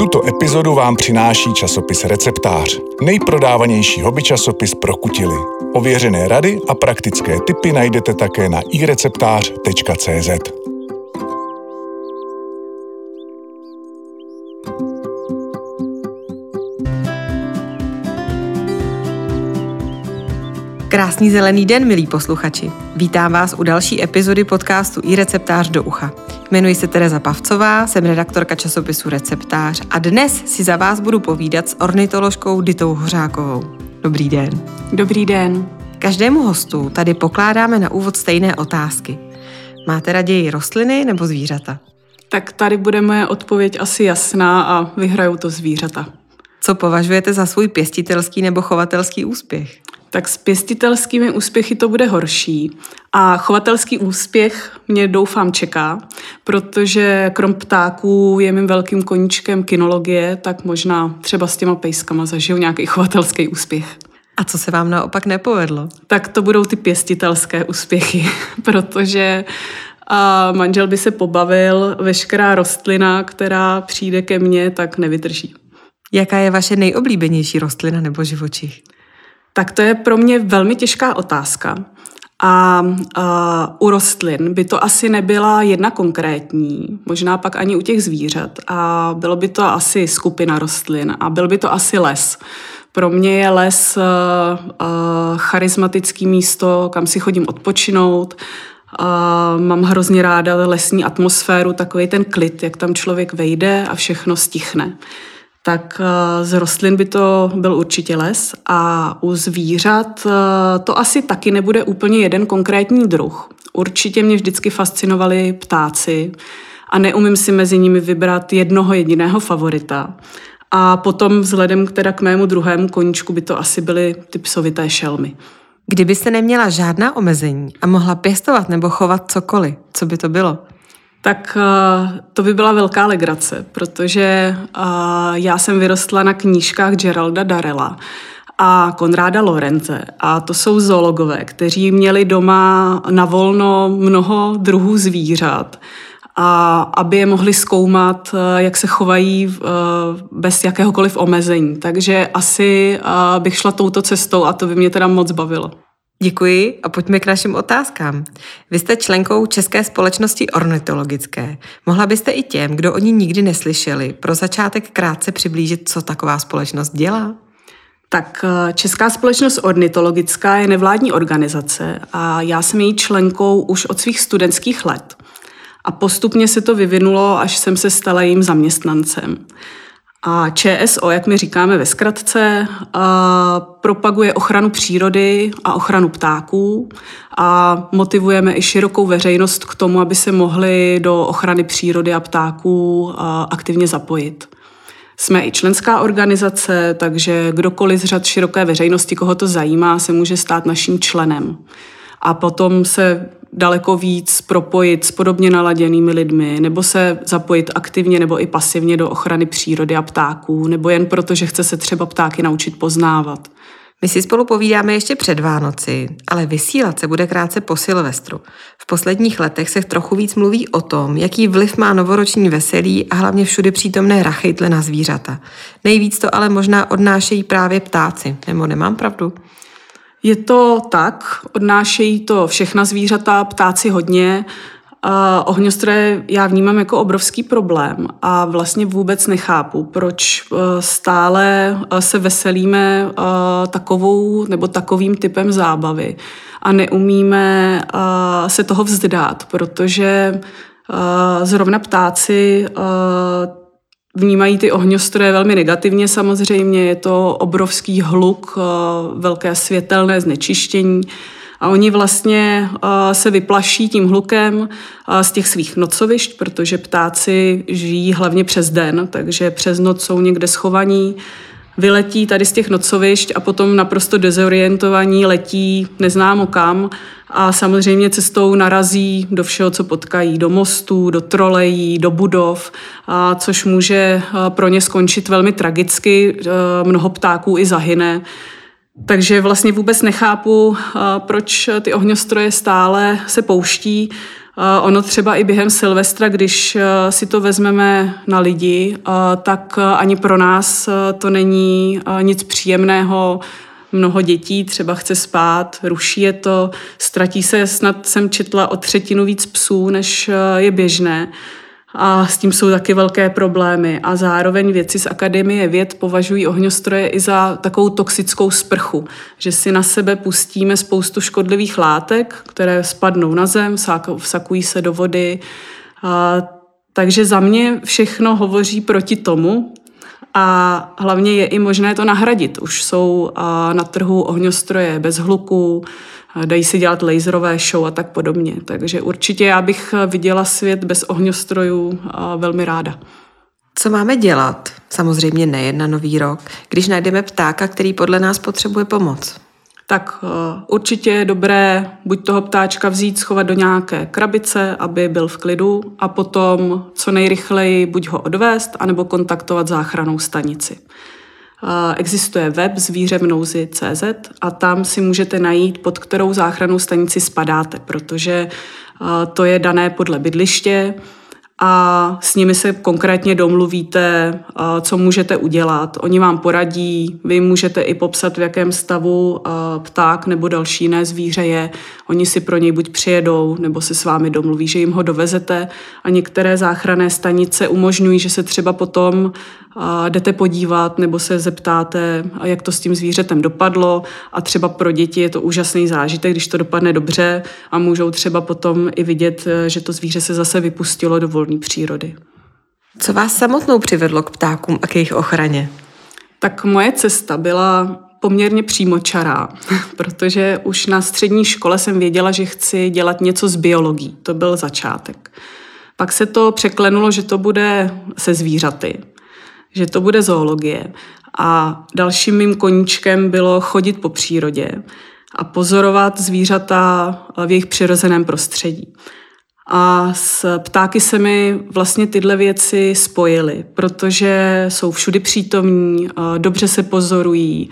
Tuto epizodu vám přináší časopis Receptář, nejprodávanější hobby časopis pro kutily. Ověřené rady a praktické tipy najdete také na ireceptář.cz. Krásný zelený den, milí posluchači. Vítám vás u další epizody podcastu i receptář do ucha. Jmenuji se Tereza Pavcová, jsem redaktorka časopisu Receptář a dnes si za vás budu povídat s ornitoložkou Ditou Hořákovou. Dobrý den. Dobrý den. Každému hostu tady pokládáme na úvod stejné otázky. Máte raději rostliny nebo zvířata? Tak tady bude moje odpověď asi jasná a vyhrajou to zvířata. Co považujete za svůj pěstitelský nebo chovatelský úspěch? Tak s pěstitelskými úspěchy to bude horší. A chovatelský úspěch mě doufám čeká, protože krom ptáků je mým velkým koníčkem kinologie, tak možná třeba s těma pejskama zažiju nějaký chovatelský úspěch. A co se vám naopak nepovedlo? Tak to budou ty pěstitelské úspěchy, protože a manžel by se pobavil, veškerá rostlina, která přijde ke mně, tak nevydrží. Jaká je vaše nejoblíbenější rostlina nebo živočich? Tak to je pro mě velmi těžká otázka. A a u rostlin by to asi nebyla jedna konkrétní, možná pak ani u těch zvířat. A bylo by to asi skupina rostlin a byl by to asi les. Pro mě je les uh, uh, charismatický místo, kam si chodím odpočinout. Uh, mám hrozně ráda lesní atmosféru, takový ten klid, jak tam člověk vejde a všechno stichne tak eh, z rostlin by to byl určitě les a u zvířat eh, to asi taky nebude úplně jeden konkrétní druh. Určitě mě vždycky fascinovali ptáci a neumím si mezi nimi vybrat jednoho jediného favorita. A potom vzhledem k, teda k mému druhému koníčku by to asi byly ty psovité šelmy. Kdybyste neměla žádná omezení a mohla pěstovat nebo chovat cokoliv, co by to bylo? Tak eh, to by byla velká legrace, protože eh, já jsem vyrostla na knížkách Geralda Darela a Konráda Lorence. A to jsou zoologové, kteří měli doma na volno mnoho druhů zvířat, a aby je mohli zkoumat, eh, jak se chovají bez jakéhokoliv omezení. Takže asi bych šla touto cestou a to by mě teda moc bavilo. Děkuji a pojďme k našim otázkám. Vy jste členkou České společnosti ornitologické. Mohla byste i těm, kdo o ní nikdy neslyšeli, pro začátek krátce přiblížit, co taková společnost dělá? Tak eh, Česká společnost ornitologická je nevládní organizace a já jsem její členkou už od svých studentských let. A postupně se to vyvinulo, až jsem se stala jejím zaměstnancem. A ČSO, jak my říkáme ve zkratce, propaguje ochranu přírody a ochranu ptáků a motivujeme i širokou veřejnost k tomu, aby se mohli do ochrany přírody a ptáků aktivně zapojit. Jsme i členská organizace, takže kdokoliv z řad široké veřejnosti, koho to zajímá, se může stát naším členem. A potom se daleko víc propojit s podobně naladěnými lidmi, nebo se zapojit aktivně nebo i pasivně do ochrany přírody a ptáků, nebo jen proto, že chce se třeba ptáky naučit poznávat. My si spolu povídáme ještě před Vánoci, ale vysílat se bude krátce po Silvestru. V posledních letech se trochu víc mluví o tom, jaký vliv má novoroční veselí a hlavně všude přítomné rachejtle na zvířata. Nejvíc to ale možná odnášejí právě ptáci, nebo nemám pravdu? Je to tak, odnášejí to všechna zvířata, ptáci hodně. ohňostroje já vnímám jako obrovský problém a vlastně vůbec nechápu, proč e, stále e, se veselíme e, takovou nebo takovým typem zábavy a neumíme se toho vzdát, protože zrovna ptáci Vnímají ty ohňostroje velmi negativně samozřejmě, je to obrovský hluk, eh, velké světelné znečištění. A oni vlastně eh, se vyplaší tím hlukem eh, z těch svých nocovišť, protože ptáci žijí hlavně přes den, takže přes noc jsou někde schovaní, vyletí tady z těch nocovišť a potom naprosto dezorientovaní letí neznámo kam a samozřejmě cestou narazí do všeho, co potkají, do mostů, do trolejí, do budov, a což může eh, pro ně skončit velmi tragicky. Eh, mnoho ptáků i zahyne. Takže vlastně vůbec nechápu, eh, proč ty ohňostroje stále se pouští. Ono třeba i během Silvestra, když si to vezmeme na lidi, tak ani pro nás to není nic příjemného. Mnoho dětí třeba chce spát, ruší je to, ztratí se, snad jsem četla o třetinu víc psů, než je běžné. A s tím jsou taky velké problémy. A zároveň věci z Akademie věd považují ohňostroje i za takovou toxickou sprchu, že si na sebe pustíme spoustu škodlivých látek, které spadnou na zem, vsakují se do vody. A, takže za mě všechno hovoří proti tomu, a hlavně je i možné to nahradit. Už jsou na trhu ohňostroje bez hluku, dají si dělat laserové show a tak podobně. Takže určitě já bych viděla svět bez ohňostrojů velmi ráda. Co máme dělat? Samozřejmě nejen na nový rok, když najdeme ptáka, který podle nás potřebuje pomoc. Tak uh, určitě je dobré buď toho ptáčka vzít, schovat do nějaké krabice, aby byl v klidu a potom co nejrychleji buď ho odvést, anebo kontaktovat záchranou stanici. Existuje web zvířemnouzi.cz a tam si můžete najít, pod kterou záchranou stanici spadáte, protože to je dané podle bydliště, a s nimi se konkrétně domluvíte, co můžete udělat. Oni vám poradí, vy můžete i popsat, v jakém stavu pták nebo další jiné zvíře je. Oni si pro něj buď přijedou, nebo se s vámi domluví, že jim ho dovezete. A některé záchranné stanice umožňují, že se třeba potom jdete podívat nebo se zeptáte, jak to s tím zvířetem dopadlo. A třeba pro děti je to úžasný zážitek, když to dopadne dobře a můžou třeba potom i vidět, že to zvíře se zase vypustilo do volné přírody. Co vás samotnou přivedlo k ptákům a k jejich ochraně? Tak moje cesta byla poměrně přímočará, protože už na střední škole jsem věděla, že chci dělat něco s biologií. To byl začátek. Pak se to překlenulo, že to bude se zvířaty, že to bude zoologie. A dalším mým koníčkem bylo chodit po přírodě a pozorovat zvířata v jejich přirozeném prostředí. A s ptáky se mi vlastně tyhle věci spojily, protože jsou všudy přítomní, dobře se pozorují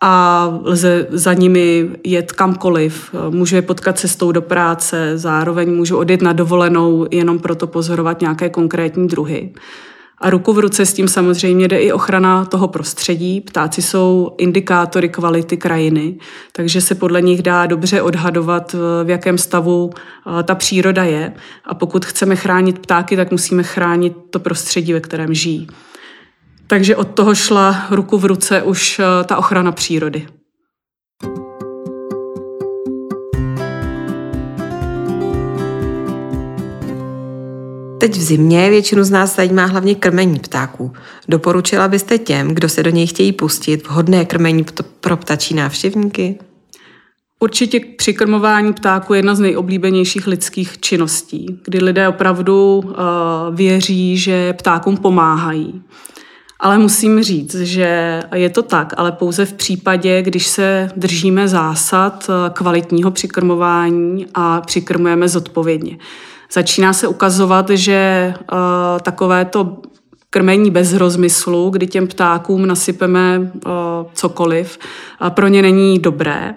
a lze za nimi jet kamkoliv. Můžu je potkat cestou do práce, zároveň můžu odjet na dovolenou jenom proto pozorovat nějaké konkrétní druhy. A ruku v ruce s tím samozřejmě jde i ochrana toho prostředí. Ptáci jsou indikátory kvality krajiny, takže se podle nich dá dobře odhadovat, v jakém stavu ta příroda je. A pokud chceme chránit ptáky, tak musíme chránit to prostředí, ve kterém žijí. Takže od toho šla ruku v ruce už ta ochrana přírody. Teď v zimě většinu z nás zajímá hlavně krmení ptáků. Doporučila byste těm, kdo se do něj chtějí pustit, vhodné krmení pro ptačí návštěvníky? Určitě přikrmování ptáků je jedna z nejoblíbenějších lidských činností, kdy lidé opravdu uh, věří, že ptákům pomáhají. Ale musím říct, že je to tak, ale pouze v případě, když se držíme zásad eh, kvalitního přikrmování a přikrmujeme zodpovědně začíná se ukazovat, že uh, takové to krmení bez rozmyslu, kdy těm ptákům nasypeme uh, cokoliv, uh, pro ně není dobré.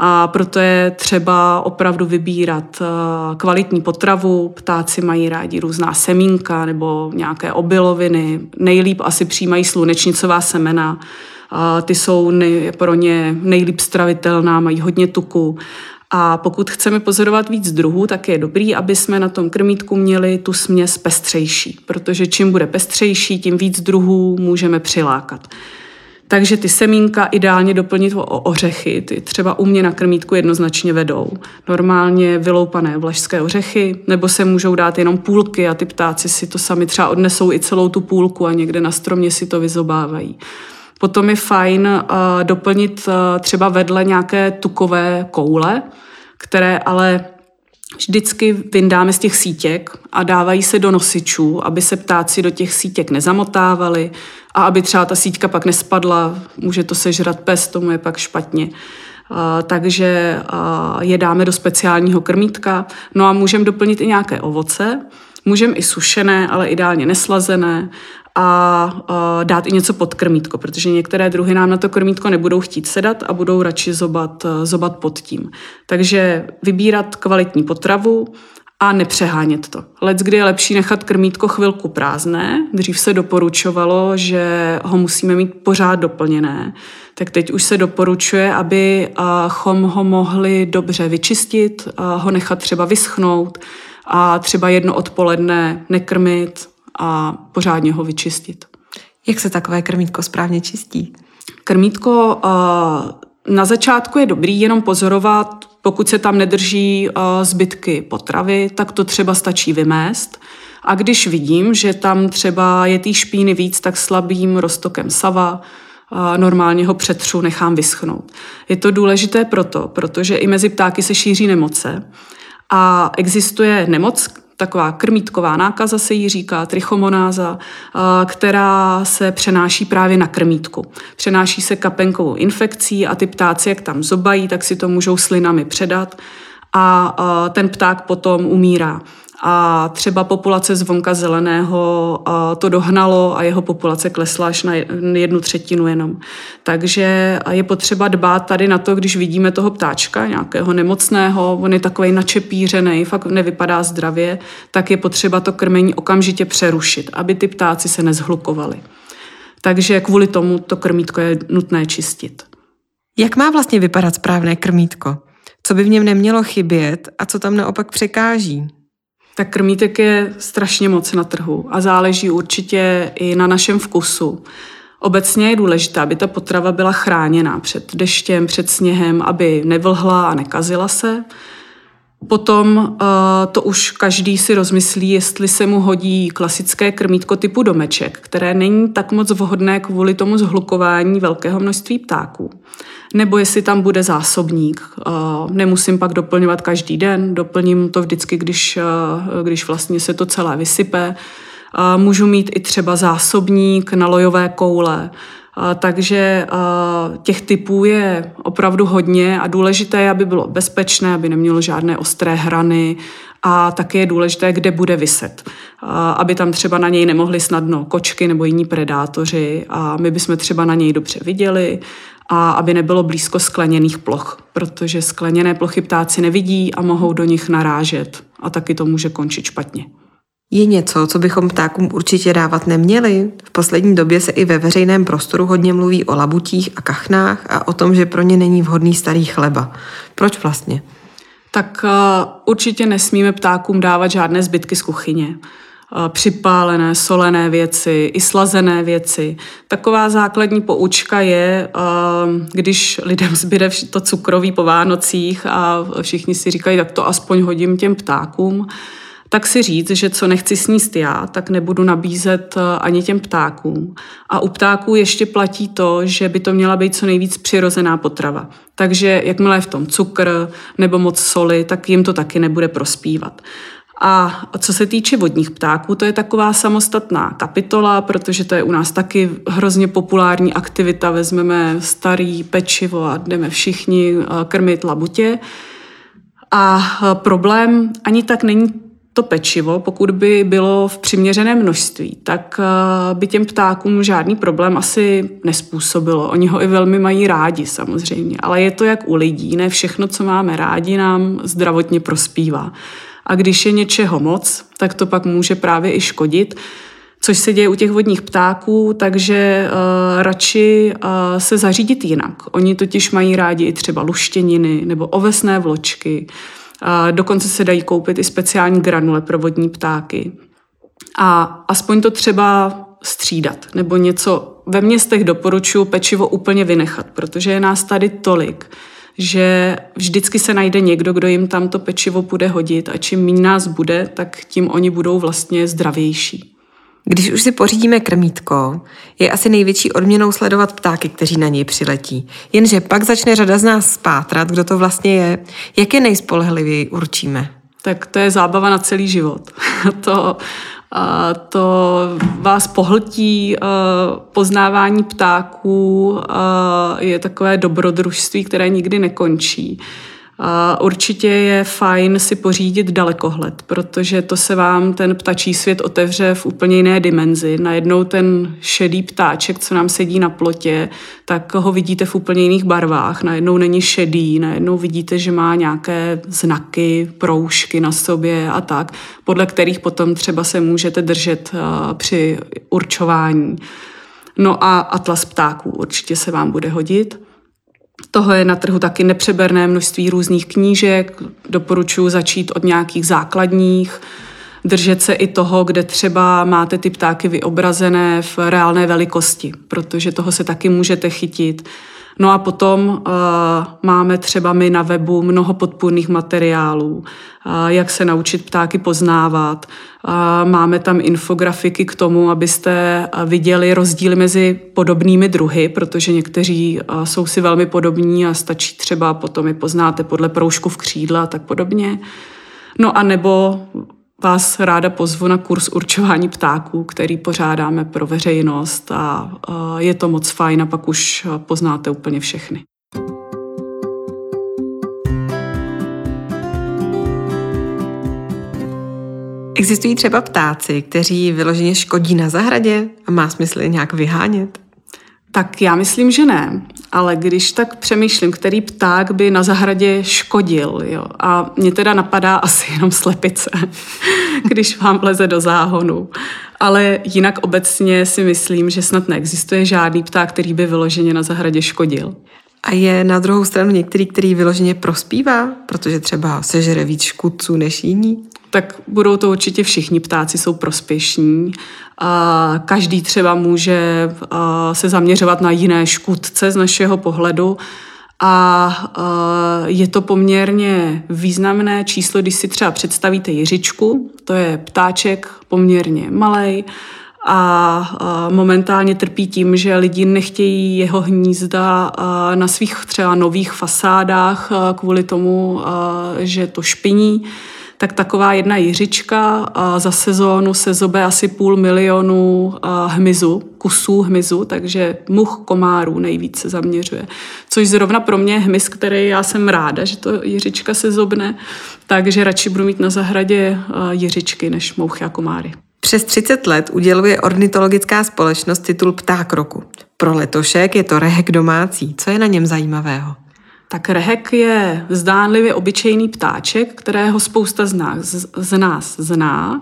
A proto je třeba opravdu vybírat kvalitní potravu. Ptáci mají rádi různá semínka nebo nějaké obiloviny. Nejlíp asi přijímají slunečnicová semena. Ty jsou pro ně nejlíp stravitelná, mají hodně tuku. A pokud chceme pozorovat víc druhů, tak je dobrý, aby jsme na tom krmítku měli tu směs pestřejší, protože čím bude pestřejší, tím víc druhů můžeme přilákat. Takže ty semínka ideálně doplnit o ořechy, ty třeba u mě na krmítku jednoznačně vedou. Normálně vyloupané vlašské ořechy, nebo se můžou dát jenom půlky a ty ptáci si to sami třeba odnesou i celou tu půlku a někde na stromě si to vyzobávají. Potom je fajn uh, doplnit uh, třeba vedle nějaké tukové koule, které ale vždycky vyndáme z těch sítěk a dávají se do nosičů, aby se ptáci do těch sítěk nezamotávali a aby třeba ta síťka pak nespadla, může to sežrat pes, tomu je pak špatně. Uh, takže uh, je dáme do speciálního krmítka. No a můžeme doplnit i nějaké ovoce, můžeme i sušené, ale ideálně neslazené a uh, dát i něco pod krmítko, protože některé druhy nám na to krmítko nebudou chtít sedat a budou radši zobat, uh, zobat pod tím. Takže vybírat kvalitní potravu a nepřehánět to. Lec, kdy je lepší nechat krmítko chvilku prázdné, dřív se doporučovalo, že ho musíme mít pořád doplněné, tak teď už se doporučuje, abychom ho mohli dobře vyčistit, ho nechat třeba vyschnout a třeba jedno odpoledne nekrmit a pořádně ho vyčistit. Jak se takové krmítko správně čistí? Krmítko na začátku je dobrý jenom pozorovat, pokud se tam nedrží zbytky potravy, tak to třeba stačí vymést. A když vidím, že tam třeba je té špíny víc, tak slabým roztokem sava normálně ho přetřu, nechám vyschnout. Je to důležité proto, protože i mezi ptáky se šíří nemoce a existuje nemoc, taková krmítková nákaza se jí říká, trichomonáza, která se přenáší právě na krmítku. Přenáší se kapenkovou infekcí a ty ptáci, jak tam zobají, tak si to můžou slinami předat a ten pták potom umírá a třeba populace zvonka zeleného to dohnalo a jeho populace klesla až na jednu třetinu jenom. Takže je potřeba dbát tady na to, když vidíme toho ptáčka, nějakého nemocného, on je takový načepířený, fakt nevypadá zdravě, tak je potřeba to krmení okamžitě přerušit, aby ty ptáci se nezhlukovali. Takže kvůli tomu to krmítko je nutné čistit. Jak má vlastně vypadat správné krmítko? Co by v něm nemělo chybět a co tam naopak překáží? Tak krmítek je strašně moc na trhu a záleží určitě i na našem vkusu. Obecně je důležité, aby ta potrava byla chráněná před deštěm, před sněhem, aby nevlhla a nekazila se. Potom uh, to už každý si rozmyslí, jestli se mu hodí klasické krmítko typu domeček, které není tak moc vhodné kvůli tomu zhlukování velkého množství ptáků nebo jestli tam bude zásobník. Nemusím pak doplňovat každý den, doplním to vždycky, když, když vlastně se to celé vysype. Můžu mít i třeba zásobník na lojové koule, takže těch typů je opravdu hodně a důležité je, aby bylo bezpečné, aby nemělo žádné ostré hrany a také je důležité, kde bude vyset. Aby tam třeba na něj nemohli snadno kočky nebo jiní predátoři a my bychom třeba na něj dobře viděli a aby nebylo blízko skleněných ploch, protože skleněné plochy ptáci nevidí a mohou do nich narážet a taky to může končit špatně. Je něco, co bychom ptákům určitě dávat neměli? V poslední době se i ve veřejném prostoru hodně mluví o labutích a kachnách a o tom, že pro ně není vhodný starý chleba. Proč vlastně? Tak uh, určitě nesmíme ptákům dávat žádné zbytky z kuchyně připálené, solené věci, i slazené věci. Taková základní poučka je, když lidem zbyde to cukroví po Vánocích a všichni si říkají, tak to aspoň hodím těm ptákům, tak si říct, že co nechci sníst já, tak nebudu nabízet ani těm ptákům. A u ptáků ještě platí to, že by to měla být co nejvíc přirozená potrava. Takže jakmile je v tom cukr nebo moc soli, tak jim to taky nebude prospívat. A co se týče vodních ptáků, to je taková samostatná kapitola, protože to je u nás taky hrozně populární aktivita. Vezmeme starý pečivo a jdeme všichni eh, krmit labutě. A eh, problém ani tak není to pečivo, pokud by bylo v přiměřeném množství, tak eh, by těm ptákům žádný problém asi nespůsobilo. Oni ho i velmi mají rádi samozřejmě, ale je to jak u lidí, ne všechno, co máme rádi, nám zdravotně prospívá. A když je něčeho moc, tak to pak může právě i škodit, což se děje u těch vodních ptáků, takže uh, radši uh, se zařídit jinak. Oni totiž mají rádi i třeba luštěniny nebo ovesné vločky. Uh, dokonce se dají koupit i speciální granule pro vodní ptáky. A aspoň to třeba střídat, nebo něco ve městech doporučuji pečivo úplně vynechat, protože je nás tady tolik, že vždycky se najde někdo, kdo jim tam to pečivo bude hodit a čím méně nás bude, tak tím oni budou vlastně zdravější. Když už si pořídíme krmítko, je asi největší odměnou sledovat ptáky, kteří na něj přiletí. Jenže pak začne řada z nás spátrat, kdo to vlastně je. Jak je nejspolehlivěji určíme? Tak to je zábava na celý život. to to vás pohltí, poznávání ptáků je takové dobrodružství, které nikdy nekončí. A určitě je fajn si pořídit dalekohled, protože to se vám ten ptačí svět otevře v úplně jiné dimenzi. Najednou ten šedý ptáček, co nám sedí na plotě, tak ho vidíte v úplně jiných barvách. Najednou není šedý, najednou vidíte, že má nějaké znaky, proužky na sobě a tak, podle kterých potom třeba se můžete držet při určování. No a atlas ptáků určitě se vám bude hodit. Toho je na trhu taky nepřeberné množství různých knížek. Doporučuji začít od nějakých základních, držet se i toho, kde třeba máte ty ptáky vyobrazené v reálné velikosti, protože toho se taky můžete chytit. No a potom uh, máme třeba my na webu mnoho podpůrných materiálů, uh, jak se naučit ptáky poznávat. Uh, máme tam infografiky k tomu, abyste viděli rozdíly mezi podobnými druhy, protože někteří uh, jsou si velmi podobní a stačí třeba potom je poznáte podle proužku v křídle a tak podobně. No a nebo vás ráda pozvu na kurz určování ptáků, který pořádáme pro veřejnost a je to moc fajn a pak už poznáte úplně všechny. Existují třeba ptáci, kteří vyloženě škodí na zahradě a má smysl je nějak vyhánět? Tak já myslím, že ne, ale když tak přemýšlím, který pták by na zahradě škodil, jo, a mě teda napadá asi jenom slepice, když vám leze do záhonu. Ale jinak obecně si myslím, že snad neexistuje žádný pták, který by vyloženě na zahradě škodil. A je na druhou stranu některý, který vyloženě prospívá, protože třeba sežere víc škudců než jiní? Tak budou to určitě všichni ptáci, jsou prospěšní. A každý třeba může se zaměřovat na jiné škůdce z našeho pohledu. A je to poměrně významné číslo, když si třeba představíte jiřičku, to je ptáček poměrně malý, a momentálně trpí tím, že lidi nechtějí jeho hnízda na svých třeba nových fasádách kvůli tomu, že to špiní tak taková jedna jiřička za sezónu se zobe asi půl milionu hmyzu, kusů hmyzu, takže much komárů nejvíc se zaměřuje. Což zrovna pro mě je hmyz, který já jsem ráda, že to jiřička se zobne, takže radši budu mít na zahradě jiřičky než mouchy a komáry. Přes 30 let uděluje ornitologická společnost titul Pták roku. Pro letošek je to rehek domácí. Co je na něm zajímavého? Tak rehek je zdánlivě obyčejný ptáček, kterého spousta z nás, z nás zná.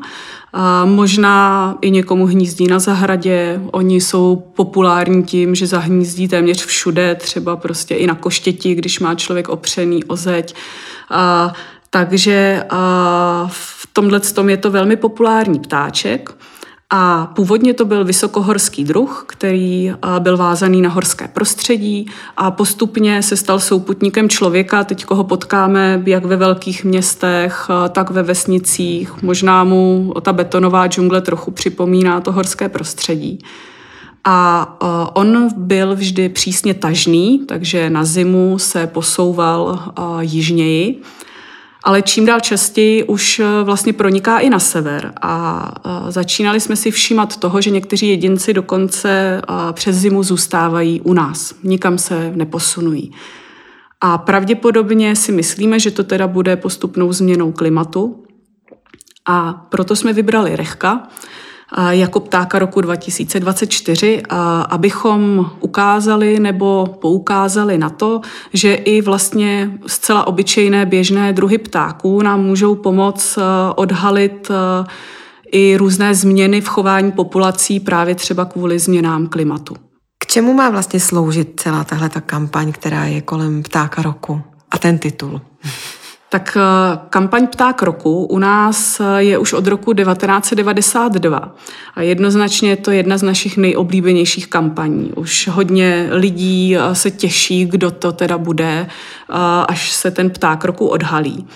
A možná i někomu hnízdí na zahradě. Oni jsou populární tím, že zahnízdí téměř všude, třeba prostě i na koštěti, když má člověk opřený o zeď. A, takže a v tomhle tom je to velmi populární ptáček. A původně to byl vysokohorský druh, který byl vázaný na horské prostředí a postupně se stal souputníkem člověka. Teď ho potkáme jak ve velkých městech, tak ve vesnicích. Možná mu ta betonová džungle trochu připomíná to horské prostředí. A on byl vždy přísně tažný, takže na zimu se posouval jižněji ale čím dál častěji už eh, vlastně proniká i na sever a eh, začínali jsme si všímat toho, že někteří jedinci dokonce eh, přes zimu zůstávají u nás, nikam se neposunují. A pravděpodobně si myslíme, že to teda bude postupnou změnou klimatu. A proto jsme vybrali Rechka, jako ptáka roku 2024, abychom ukázali nebo poukázali na to, že i vlastně zcela obyčejné běžné druhy ptáků nám můžou pomoct odhalit i různé změny v chování populací právě třeba kvůli změnám klimatu. K čemu má vlastně sloužit celá tahle ta kampaň, která je kolem ptáka roku a ten titul? Tak eh, kampaň Pták roku u nás eh, je už od roku 1992 a jednoznačně je to jedna z našich nejoblíbenějších kampaní. Už hodně lidí eh, se těší, kdo to teda bude, až se ten Pták roku odhalí.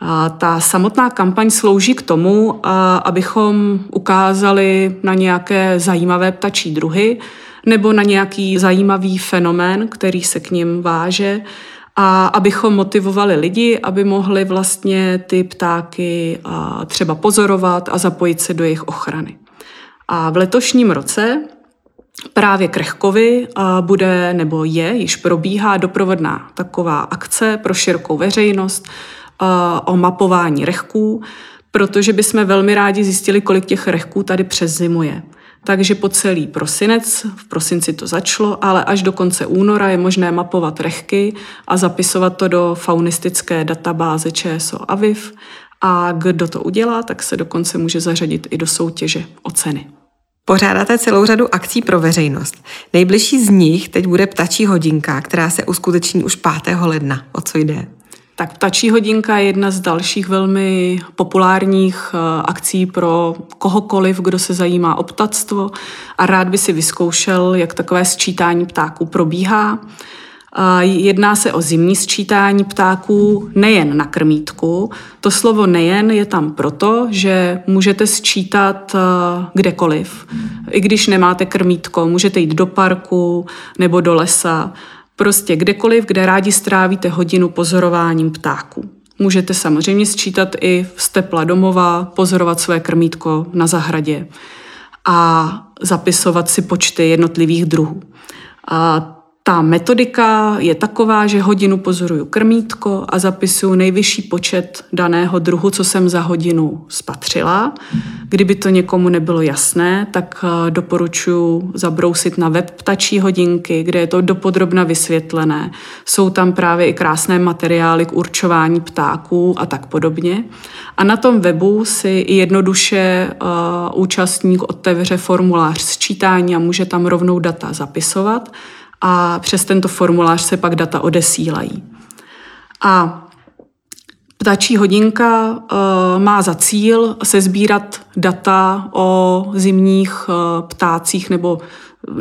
A ta samotná kampaň slouží k tomu, abychom ukázali na nějaké zajímavé ptačí druhy nebo na nějaký zajímavý fenomén, který se k ním váže a abychom motivovali lidi, aby mohli vlastně ty ptáky třeba pozorovat a zapojit se do jejich ochrany. A v letošním roce Právě Krechkovi bude nebo je, již probíhá doprovodná taková akce pro širokou veřejnost o mapování rechků, protože bychom velmi rádi zjistili, kolik těch rechků tady přes zimu je. Takže po celý prosinec, v prosinci to začalo, ale až do konce února je možné mapovat rechky a zapisovat to do faunistické databáze ČSO AVIV a kdo to udělá, tak se dokonce může zařadit i do soutěže o ceny. Pořádáte celou řadu akcí pro veřejnost. Nejbližší z nich teď bude ptačí hodinka, která se uskuteční už 5. ledna. O co jde? Tak ptačí hodinka je jedna z dalších velmi populárních eh, akcí pro kohokoliv, kdo se zajímá o ptactvo a rád by si vyzkoušel, jak takové sčítání ptáků probíhá. Jedná se o zimní sčítání ptáků nejen na krmítku. To slovo nejen je tam proto, že můžete sčítat eh, kdekoliv. I když nemáte krmítko, můžete jít do parku nebo do lesa. Prostě kdekoliv, kde rádi strávíte hodinu pozorováním ptáků. Můžete samozřejmě sčítat i z tepla domova, pozorovat své krmítko na zahradě a zapisovat si počty jednotlivých druhů. A ta metodika je taková, že hodinu pozoruju krmítko a zapisuju nejvyšší počet daného druhu, co jsem za hodinu spatřila. Kdyby to někomu nebylo jasné, tak eh, doporučuji zabrousit na web ptačí hodinky, kde je to dopodrobna vysvětlené. Jsou tam právě i krásné materiály k určování ptáků a tak podobně. A na tom webu si jednoduše uh, účastník otevře formulář sčítání a může tam rovnou data zapisovat a přes tento formulář se pak data odesílají. A Ptačí hodinka uh, má za cíl sezbírat data o zimních uh, ptácích nebo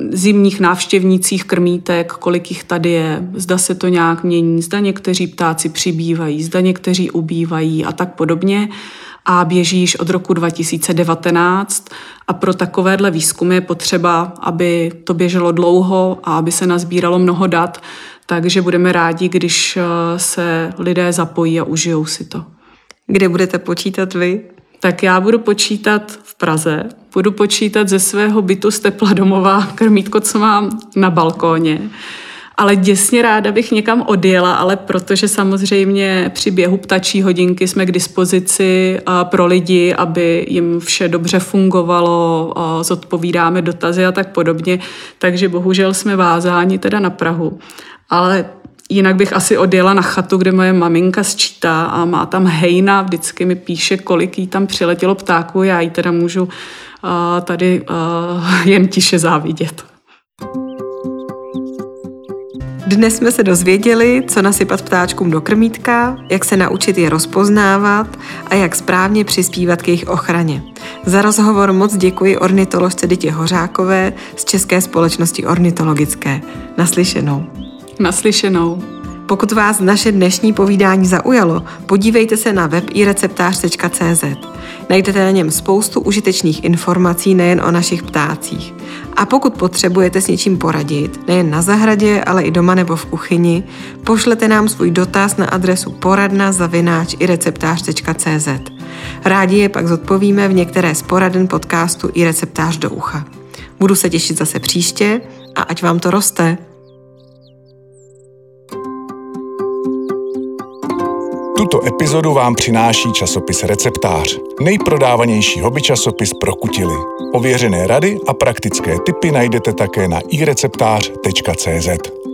zimních návštěvnících krmítek, kolik jich tady je, zda se to nějak mění, zda někteří ptáci přibývají, zda někteří ubývají a tak podobně a běží již od roku 2019 a pro takovéhle výzkumy je potřeba, aby to běželo dlouho a aby se nazbíralo mnoho dat, takže budeme rádi, když eh, se lidé zapojí a užijou si to. Kde budete počítat vy? Tak já budu počítat v Praze, budu počítat ze svého bytu z tepla domova. Krmítko, co mám na balkóně ale děsně ráda bych někam odjela, ale protože samozřejmě při běhu ptačí hodinky jsme k dispozici pro lidi, aby jim vše dobře fungovalo, zodpovídáme dotazy a tak podobně, takže bohužel jsme vázáni teda na Prahu. Ale Jinak bych asi odjela na chatu, kde moje maminka sčítá a má tam hejna, vždycky mi píše, kolik jí tam přiletělo ptáků, já jí teda můžu tady jen tiše závidět. Dnes jsme se dozvěděli, co nasypat ptáčkům do krmítka, jak se naučit je rozpoznávat a jak správně přispívat k jejich ochraně. Za rozhovor moc děkuji ornitoložce Dytě Hořákové z České společnosti ornitologické. Naslyšenou. Naslyšenou. Pokud vás naše dnešní povídání zaujalo, podívejte se na web ireceptář.cz. Najdete na něm spoustu užitečných informací nejen o našich ptácích. A pokud potřebujete s něčím poradit, nejen na zahradě, ale i doma nebo v kuchyni, pošlete nám svůj dotaz na adresu poradna zavináč i receptář.cz. Rádi je pak zodpovíme v některé z poraden podcastu i receptář do ucha. Budu se těšit zase příště a ať vám to roste. Tuto epizodu vám přináší časopis Receptář, nejprodávanější hobby časopis pro kutily. Ověřené rady a praktické tipy najdete také na ireceptář.cz.